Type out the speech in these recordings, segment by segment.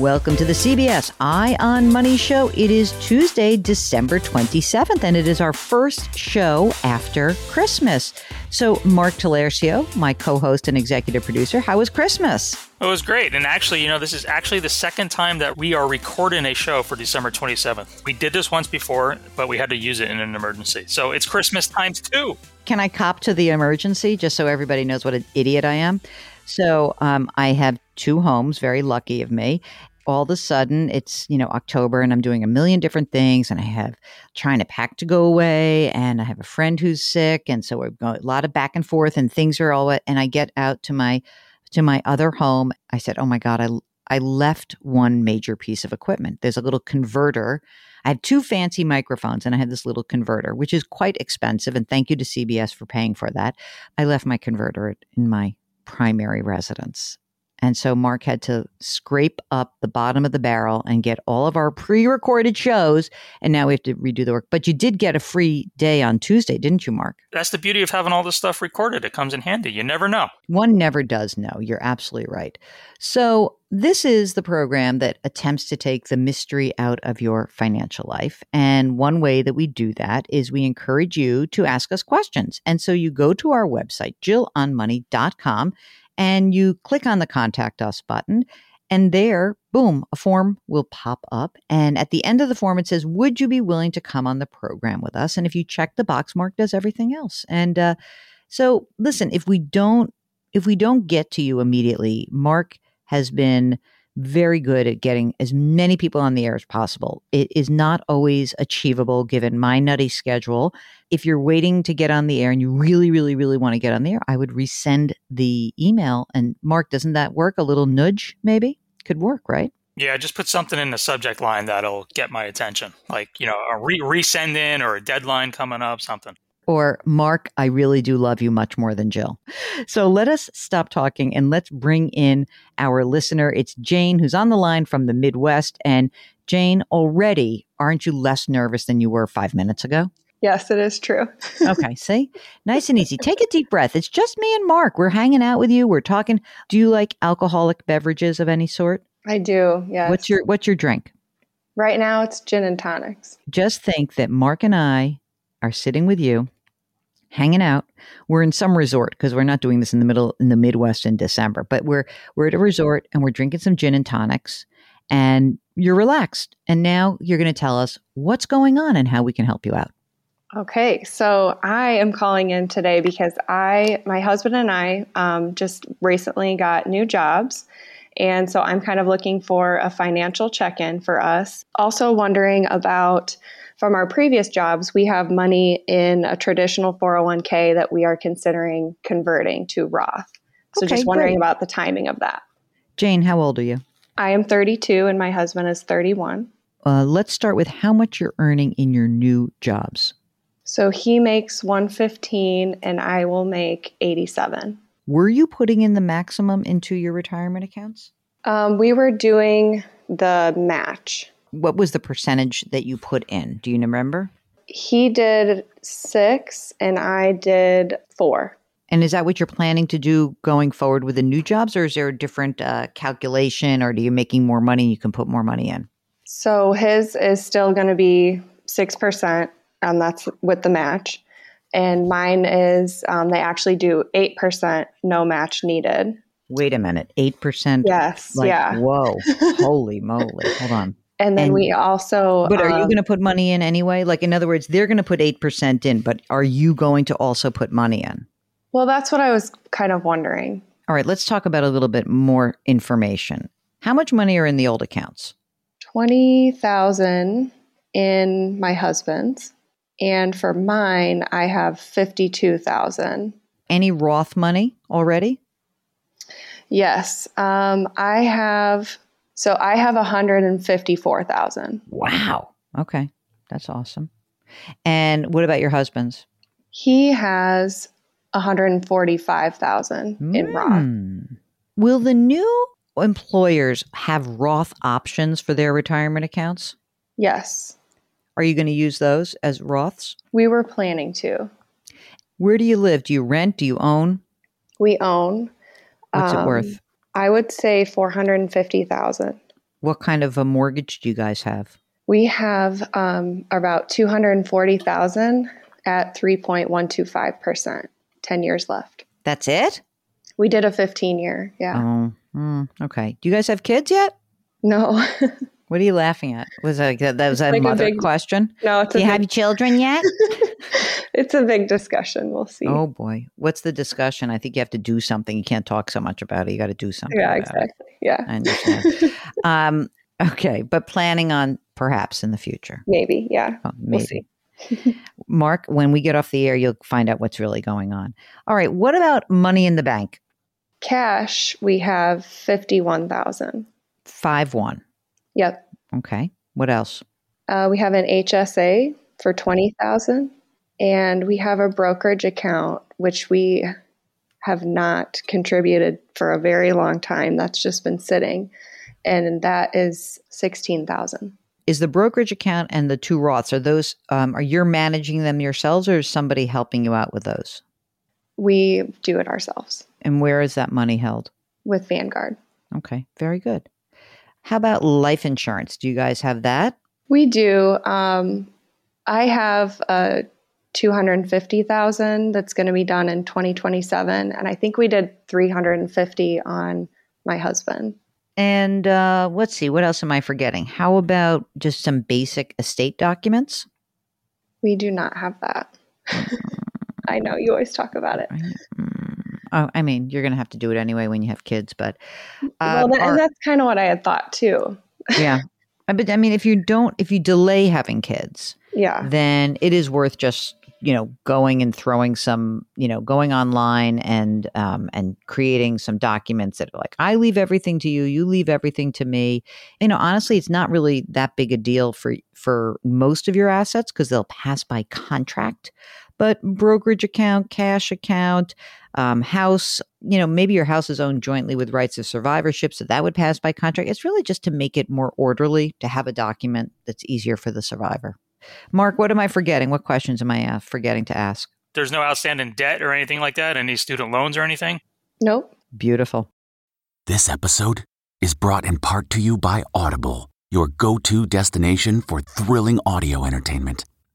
Welcome to the CBS Eye on Money show. It is Tuesday, December 27th, and it is our first show after Christmas. So, Mark Talercio, my co host and executive producer, how was Christmas? It was great. And actually, you know, this is actually the second time that we are recording a show for December 27th. We did this once before, but we had to use it in an emergency. So it's Christmas times two. Can I cop to the emergency just so everybody knows what an idiot I am? So um, I have two homes, very lucky of me. All of a sudden, it's you know October, and I'm doing a million different things, and I have trying to pack to go away, and I have a friend who's sick, and so we're going a lot of back and forth, and things are all. And I get out to my to my other home. I said, "Oh my god, I I left one major piece of equipment. There's a little converter." I have two fancy microphones and I had this little converter, which is quite expensive. And thank you to CBS for paying for that. I left my converter in my primary residence. And so Mark had to scrape up the bottom of the barrel and get all of our pre recorded shows. And now we have to redo the work. But you did get a free day on Tuesday, didn't you, Mark? That's the beauty of having all this stuff recorded. It comes in handy. You never know. One never does know. You're absolutely right. So, this is the program that attempts to take the mystery out of your financial life. And one way that we do that is we encourage you to ask us questions. And so you go to our website, jillonmoney.com and you click on the contact us button and there boom a form will pop up and at the end of the form it says would you be willing to come on the program with us? And if you check the box mark does everything else. And uh, so listen if we don't if we don't get to you immediately mark has been very good at getting as many people on the air as possible. It is not always achievable given my nutty schedule. If you're waiting to get on the air and you really, really, really want to get on the air, I would resend the email. And Mark, doesn't that work? A little nudge, maybe? Could work, right? Yeah, just put something in the subject line that'll get my attention, like you know, a re- resend in or a deadline coming up, something or Mark, I really do love you much more than Jill. So let us stop talking and let's bring in our listener. It's Jane, who's on the line from the Midwest. And Jane, already, aren't you less nervous than you were five minutes ago? Yes, it is true. okay, see? Nice and easy. Take a deep breath. It's just me and Mark. We're hanging out with you. We're talking. Do you like alcoholic beverages of any sort? I do, yes. What's your what's your drink? Right now it's gin and tonics. Just think that Mark and I are sitting with you hanging out. We're in some resort because we're not doing this in the middle in the Midwest in December, but we're we're at a resort and we're drinking some gin and tonics and you're relaxed. And now you're going to tell us what's going on and how we can help you out. Okay, so I am calling in today because I, my husband and I, um, just recently got new jobs. And so I'm kind of looking for a financial check in for us. Also, wondering about from our previous jobs, we have money in a traditional 401k that we are considering converting to Roth. So okay, just wondering great. about the timing of that. Jane, how old are you? I am 32 and my husband is 31. Uh, let's start with how much you're earning in your new jobs. So he makes 115 and I will make 87. Were you putting in the maximum into your retirement accounts? Um, we were doing the match. What was the percentage that you put in? Do you remember? He did six and I did four. And is that what you're planning to do going forward with the new jobs, or is there a different uh, calculation, or are you making more money and you can put more money in? So his is still going to be 6%, and that's with the match. And mine is, um, they actually do 8%, no match needed. Wait a minute, 8%? Yes. Like, yeah. Whoa. Holy moly. Hold on. And then And- we also. But are you um, going to put money in anyway? Like, in other words, they're going to put 8% in, but are you going to also put money in? Well, that's what I was kind of wondering. All right, let's talk about a little bit more information. How much money are in the old accounts? 20,000 in my husband's. And for mine, I have 52,000. Any Roth money already? Yes. Um, I have, so I have 154,000. Wow. Okay. That's awesome. And what about your husband's? He has 145,000 in Roth. Hmm. Will the new employers have Roth options for their retirement accounts? Yes. Are you going to use those as Roths? We were planning to. Where do you live? Do you rent? Do you own? We own. What's it um, worth? I would say 450,000. What kind of a mortgage do you guys have? We have um, about 240,000 at 3.125%, 10 years left. That's it? We did a 15 year. Yeah. Oh, mm, okay. Do you guys have kids yet? No. What are you laughing at? Was that that was a Like a mother big- question? no, it's Do a, you have children yet? it's a big discussion. We'll see. oh boy, what's the discussion? I think you have to do something. You can't talk so much about it. You got to do something. yeah, about it. exactly. Yeah. I understand. um, okay, but planning on perhaps in the future. Maybe. Yeah. Oh, We'll maybe. Mark, when we get off the air, you'll find out what's really going on. All right. What about money in the bank? Cash, we have 51,000. Five one. Yep. Okay. What else? Uh, we have an HSA for 20,000 and we have a brokerage account which we have not contributed for a very long time. That's just been sitting and that is 16,000. Is the brokerage account and the two Roths are those? Um, are you managing them yourselves, or is somebody helping you out with those? We do it ourselves And where is that money held? with Vanguard. Okay, very good. How about life insurance? Do you guys have that? We do. Um, I have a 250,000 that's going to be done in 2027 and I think we did 350 on my husband. And uh, let's see, what else am I forgetting? How about just some basic estate documents? We do not have that. I know you always talk about it. Oh, I mean, you're going to have to do it anyway when you have kids, but well, um, that, are- and that's kind of what I had thought too. yeah. I- But I mean, if you don't, if you delay having kids, Yeah. then it is worth just you know going and throwing some you know going online and um, and creating some documents that are like I leave everything to you, you leave everything to me. You know, honestly, it's not really that big a deal for for most of your assets because they'll pass by contract. But brokerage account, cash account, um, house, you know, maybe your house is owned jointly with rights of survivorship, so that would pass by contract. It's really just to make it more orderly to have a document that's easier for the survivor. Mark, what am I forgetting? What questions am I uh, forgetting to ask? There's no outstanding debt or anything like that, any student loans or anything. Nope. Beautiful. This episode is brought in part to you by Audible, your go to destination for thrilling audio entertainment.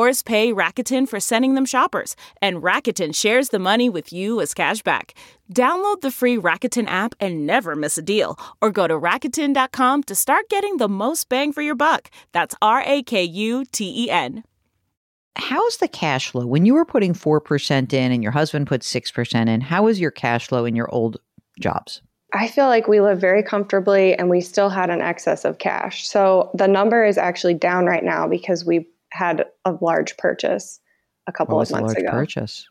Stores pay Rakuten for sending them shoppers, and Rakuten shares the money with you as cashback. Download the free Rakuten app and never miss a deal, or go to Rakuten.com to start getting the most bang for your buck. That's R A K U T E N. How's the cash flow? When you were putting 4% in and your husband put 6% in, how was your cash flow in your old jobs? I feel like we live very comfortably and we still had an excess of cash. So the number is actually down right now because we had a large purchase a couple what of months large ago. purchase?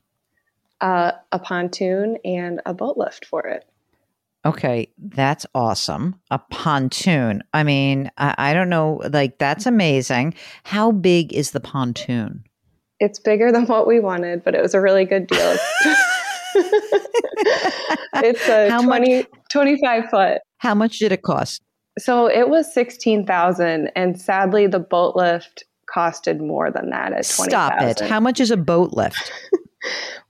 Uh, a pontoon and a boat lift for it. Okay, that's awesome. A pontoon. I mean, I, I don't know, like that's amazing. How big is the pontoon? It's bigger than what we wanted, but it was a really good deal. it's a How 20, 25 foot. How much did it cost? So it was 16,000 and sadly the boat lift costed more than that at 20,000. Stop it. How much is a boat lift?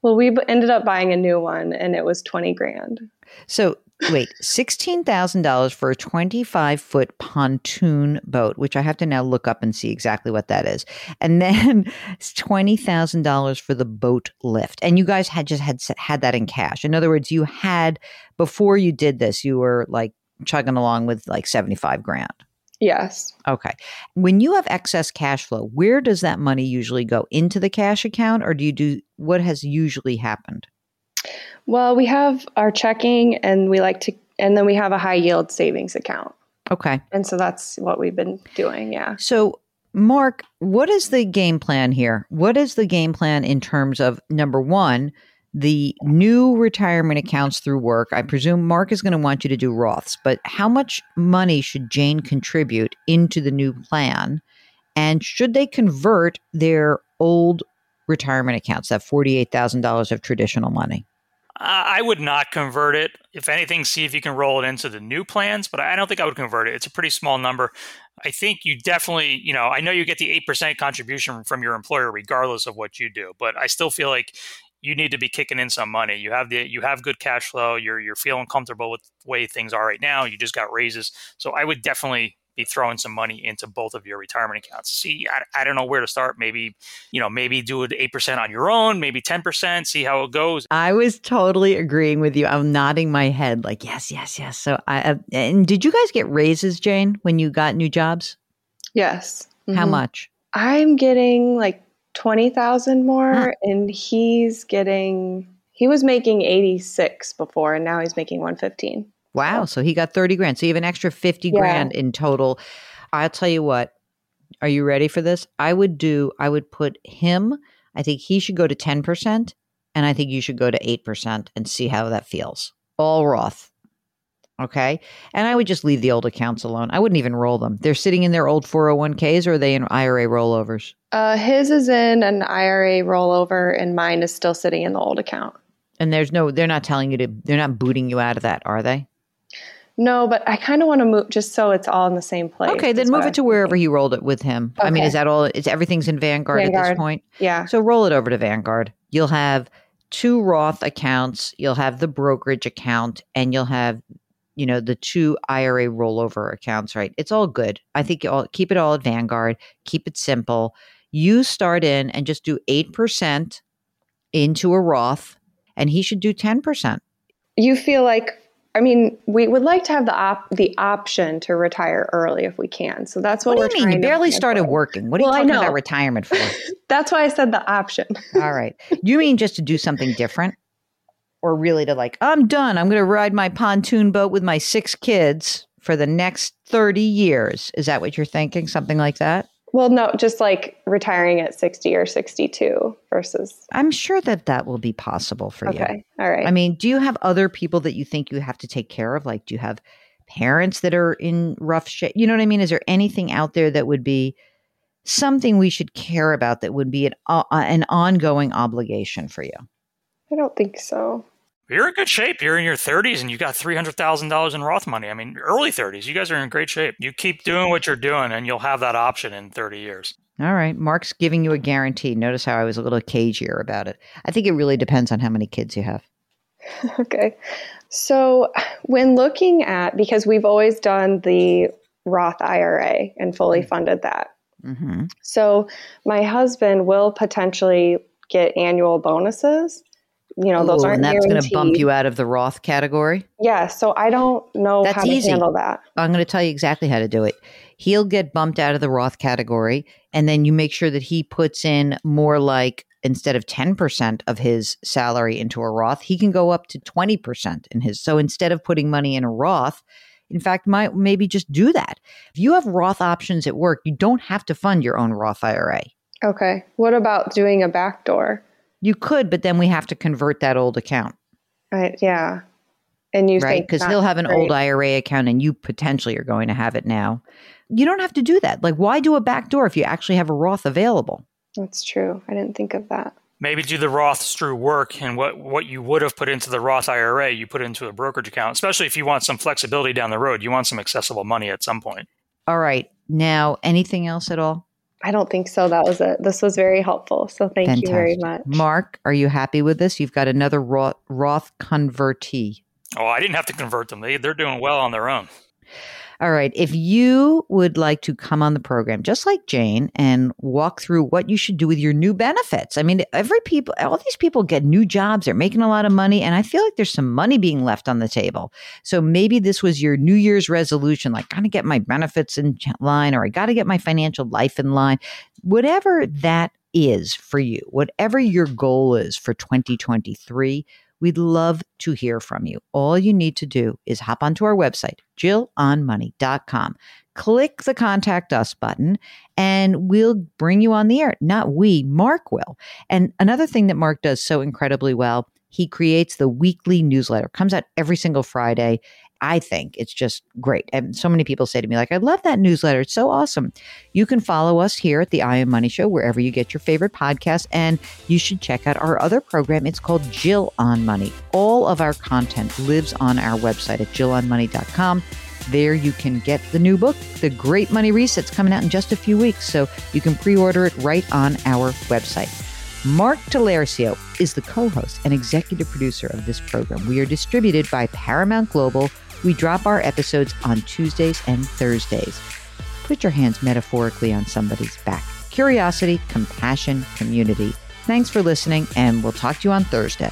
Well, we ended up buying a new one and it was 20 grand. So wait, sixteen thousand dollars for a twenty-five foot pontoon boat, which I have to now look up and see exactly what that is, and then twenty thousand dollars for the boat lift. And you guys had just had had that in cash. In other words, you had before you did this, you were like chugging along with like seventy-five grand. Yes. Okay. When you have excess cash flow, where does that money usually go? Into the cash account, or do you do what has usually happened? Well, we have our checking and we like to, and then we have a high yield savings account. Okay. And so that's what we've been doing. Yeah. So, Mark, what is the game plan here? What is the game plan in terms of number one, the new retirement accounts through work? I presume Mark is going to want you to do Roths, but how much money should Jane contribute into the new plan? And should they convert their old retirement accounts, that $48,000 of traditional money? I would not convert it. If anything, see if you can roll it into the new plans, but I don't think I would convert it. It's a pretty small number. I think you definitely, you know, I know you get the 8% contribution from your employer regardless of what you do, but I still feel like you need to be kicking in some money. You have the you have good cash flow. You're you're feeling comfortable with the way things are right now. You just got raises. So I would definitely be throwing some money into both of your retirement accounts. See, I, I don't know where to start. Maybe, you know, maybe do it 8% on your own, maybe 10%, see how it goes. I was totally agreeing with you. I'm nodding my head like, yes, yes, yes. So I, uh, and did you guys get raises, Jane, when you got new jobs? Yes. How Mhm. much? I'm getting like 20,000 more and he's getting, he was making 86 before and now he's making 115. Wow. So he got 30 grand. So you have an extra 50 Yeah. grand in total. I'll tell you what. Are you ready for this? I would do, I would put him, I think he should go to 10%, and I think you should go to 8% and see how that feels. All Roth. Okay. And I would just leave the old accounts alone. I wouldn't even roll them. They're sitting in their old 401ks or are they in IRA rollovers? Uh, his is in an IRA rollover and mine is still sitting in the old account. And there's no, they're not telling you to, they're not booting you out of that, are they? No, but I kind of want to move just so it's all in the same place. Okay, then move it to wherever he rolled it with him. I mean, is that all? It's everything's in Vanguard, at this point. Yeah. So roll it over to Vanguard. You'll have two Roth accounts. You'll have the brokerage account, and you'll have, you know, the two IRA rollover accounts. Right? It's all good. I think you all keep it all at Vanguard. Keep it simple. You start in and just do eight percent into a Roth, and he should do ten percent. You feel like I mean, we would like to have the op- the option to retire early if we can. So that's what, What, we're do you mean? You barely started for. working. What are Well, you talking about retirement for? That's why I said the option. All right. You mean just to do something different? Or really to like, I'm done. I'm going to ride my pontoon boat with my six kids for the next 30 years. Is that what you're thinking? Something like that? Well, no, just like retiring at 60 or 62 versus. I'm sure that that will be possible for you. Okay. All right. I mean, do you have other people that you think you have to take care of? Like, do you have parents that are in rough shape? You know what I mean? Is there anything out there that would be something we should care about that would be an, uh, an ongoing obligation for you? I don't think so. You're in good shape. You're in your 30s and you got $300,000 in Roth money. I mean, early 30s. You guys are in great shape. You keep doing what you're doing and you'll have that option in 30 years. All right. Mark's giving you a guarantee. Notice how I was a little cagier about it. I think it really depends on how many kids you have. okay. So, when looking at, because we've always done the Roth IRA and fully mm. funded that. Mm-hmm. So, my husband will potentially get annual bonuses. You know, Ooh, those aren't and that's going to bump you out of the Roth category. Yeah, so I don't know that's how to easy. handle that. I'm going to tell you exactly how to do it. He'll get bumped out of the Roth category, and then you make sure that he puts in more like instead of 10% of his salary into a Roth, he can go up to 20% in his. So instead of putting money in a Roth, in fact, might maybe just do that. If you have Roth options at work, you don't have to fund your own Roth IRA. Okay. What about doing a backdoor? You could, but then we have to convert that old account. Right. Yeah. And you right because he'll have an great. old IRA account, and you potentially are going to have it now. You don't have to do that. Like, why do a backdoor if you actually have a Roth available? That's true. I didn't think of that. Maybe do the Roths through work and what, what you would have put into the Roth IRA, you put into a brokerage account, especially if you want some flexibility down the road. You want some accessible money at some point. All right. Now, anything else at all? I don't think so. That was it. This was very helpful. So thank Fantastic. you very much. Mark, are you happy with this? You've got another Roth, Roth convertee. Oh, I didn't have to convert them. They, they're doing well on their own. All right. If you would like to come on the program, just like Jane, and walk through what you should do with your new benefits. I mean, every people, all these people get new jobs. They're making a lot of money. And I feel like there's some money being left on the table. So maybe this was your New Year's resolution, like, got to get my benefits in line, or I got to get my financial life in line. Whatever that is for you, whatever your goal is for 2023, We'd love to hear from you. All you need to do is hop onto our website, jillonmoney.com. Click the contact us button and we'll bring you on the air. Not we, Mark will. And another thing that Mark does so incredibly well, he creates the weekly newsletter. Comes out every single Friday I think it's just great. And so many people say to me, like, I love that newsletter. It's so awesome. You can follow us here at the I Am Money Show, wherever you get your favorite podcast. And you should check out our other program. It's called Jill on Money. All of our content lives on our website at jillonmoney.com. There you can get the new book, The Great Money Reset's coming out in just a few weeks. So you can pre order it right on our website. Mark Talercio is the co host and executive producer of this program. We are distributed by Paramount Global we drop our episodes on Tuesdays and Thursdays. Put your hands metaphorically on somebody's back. Curiosity, compassion, community. Thanks for listening, and we'll talk to you on Thursday.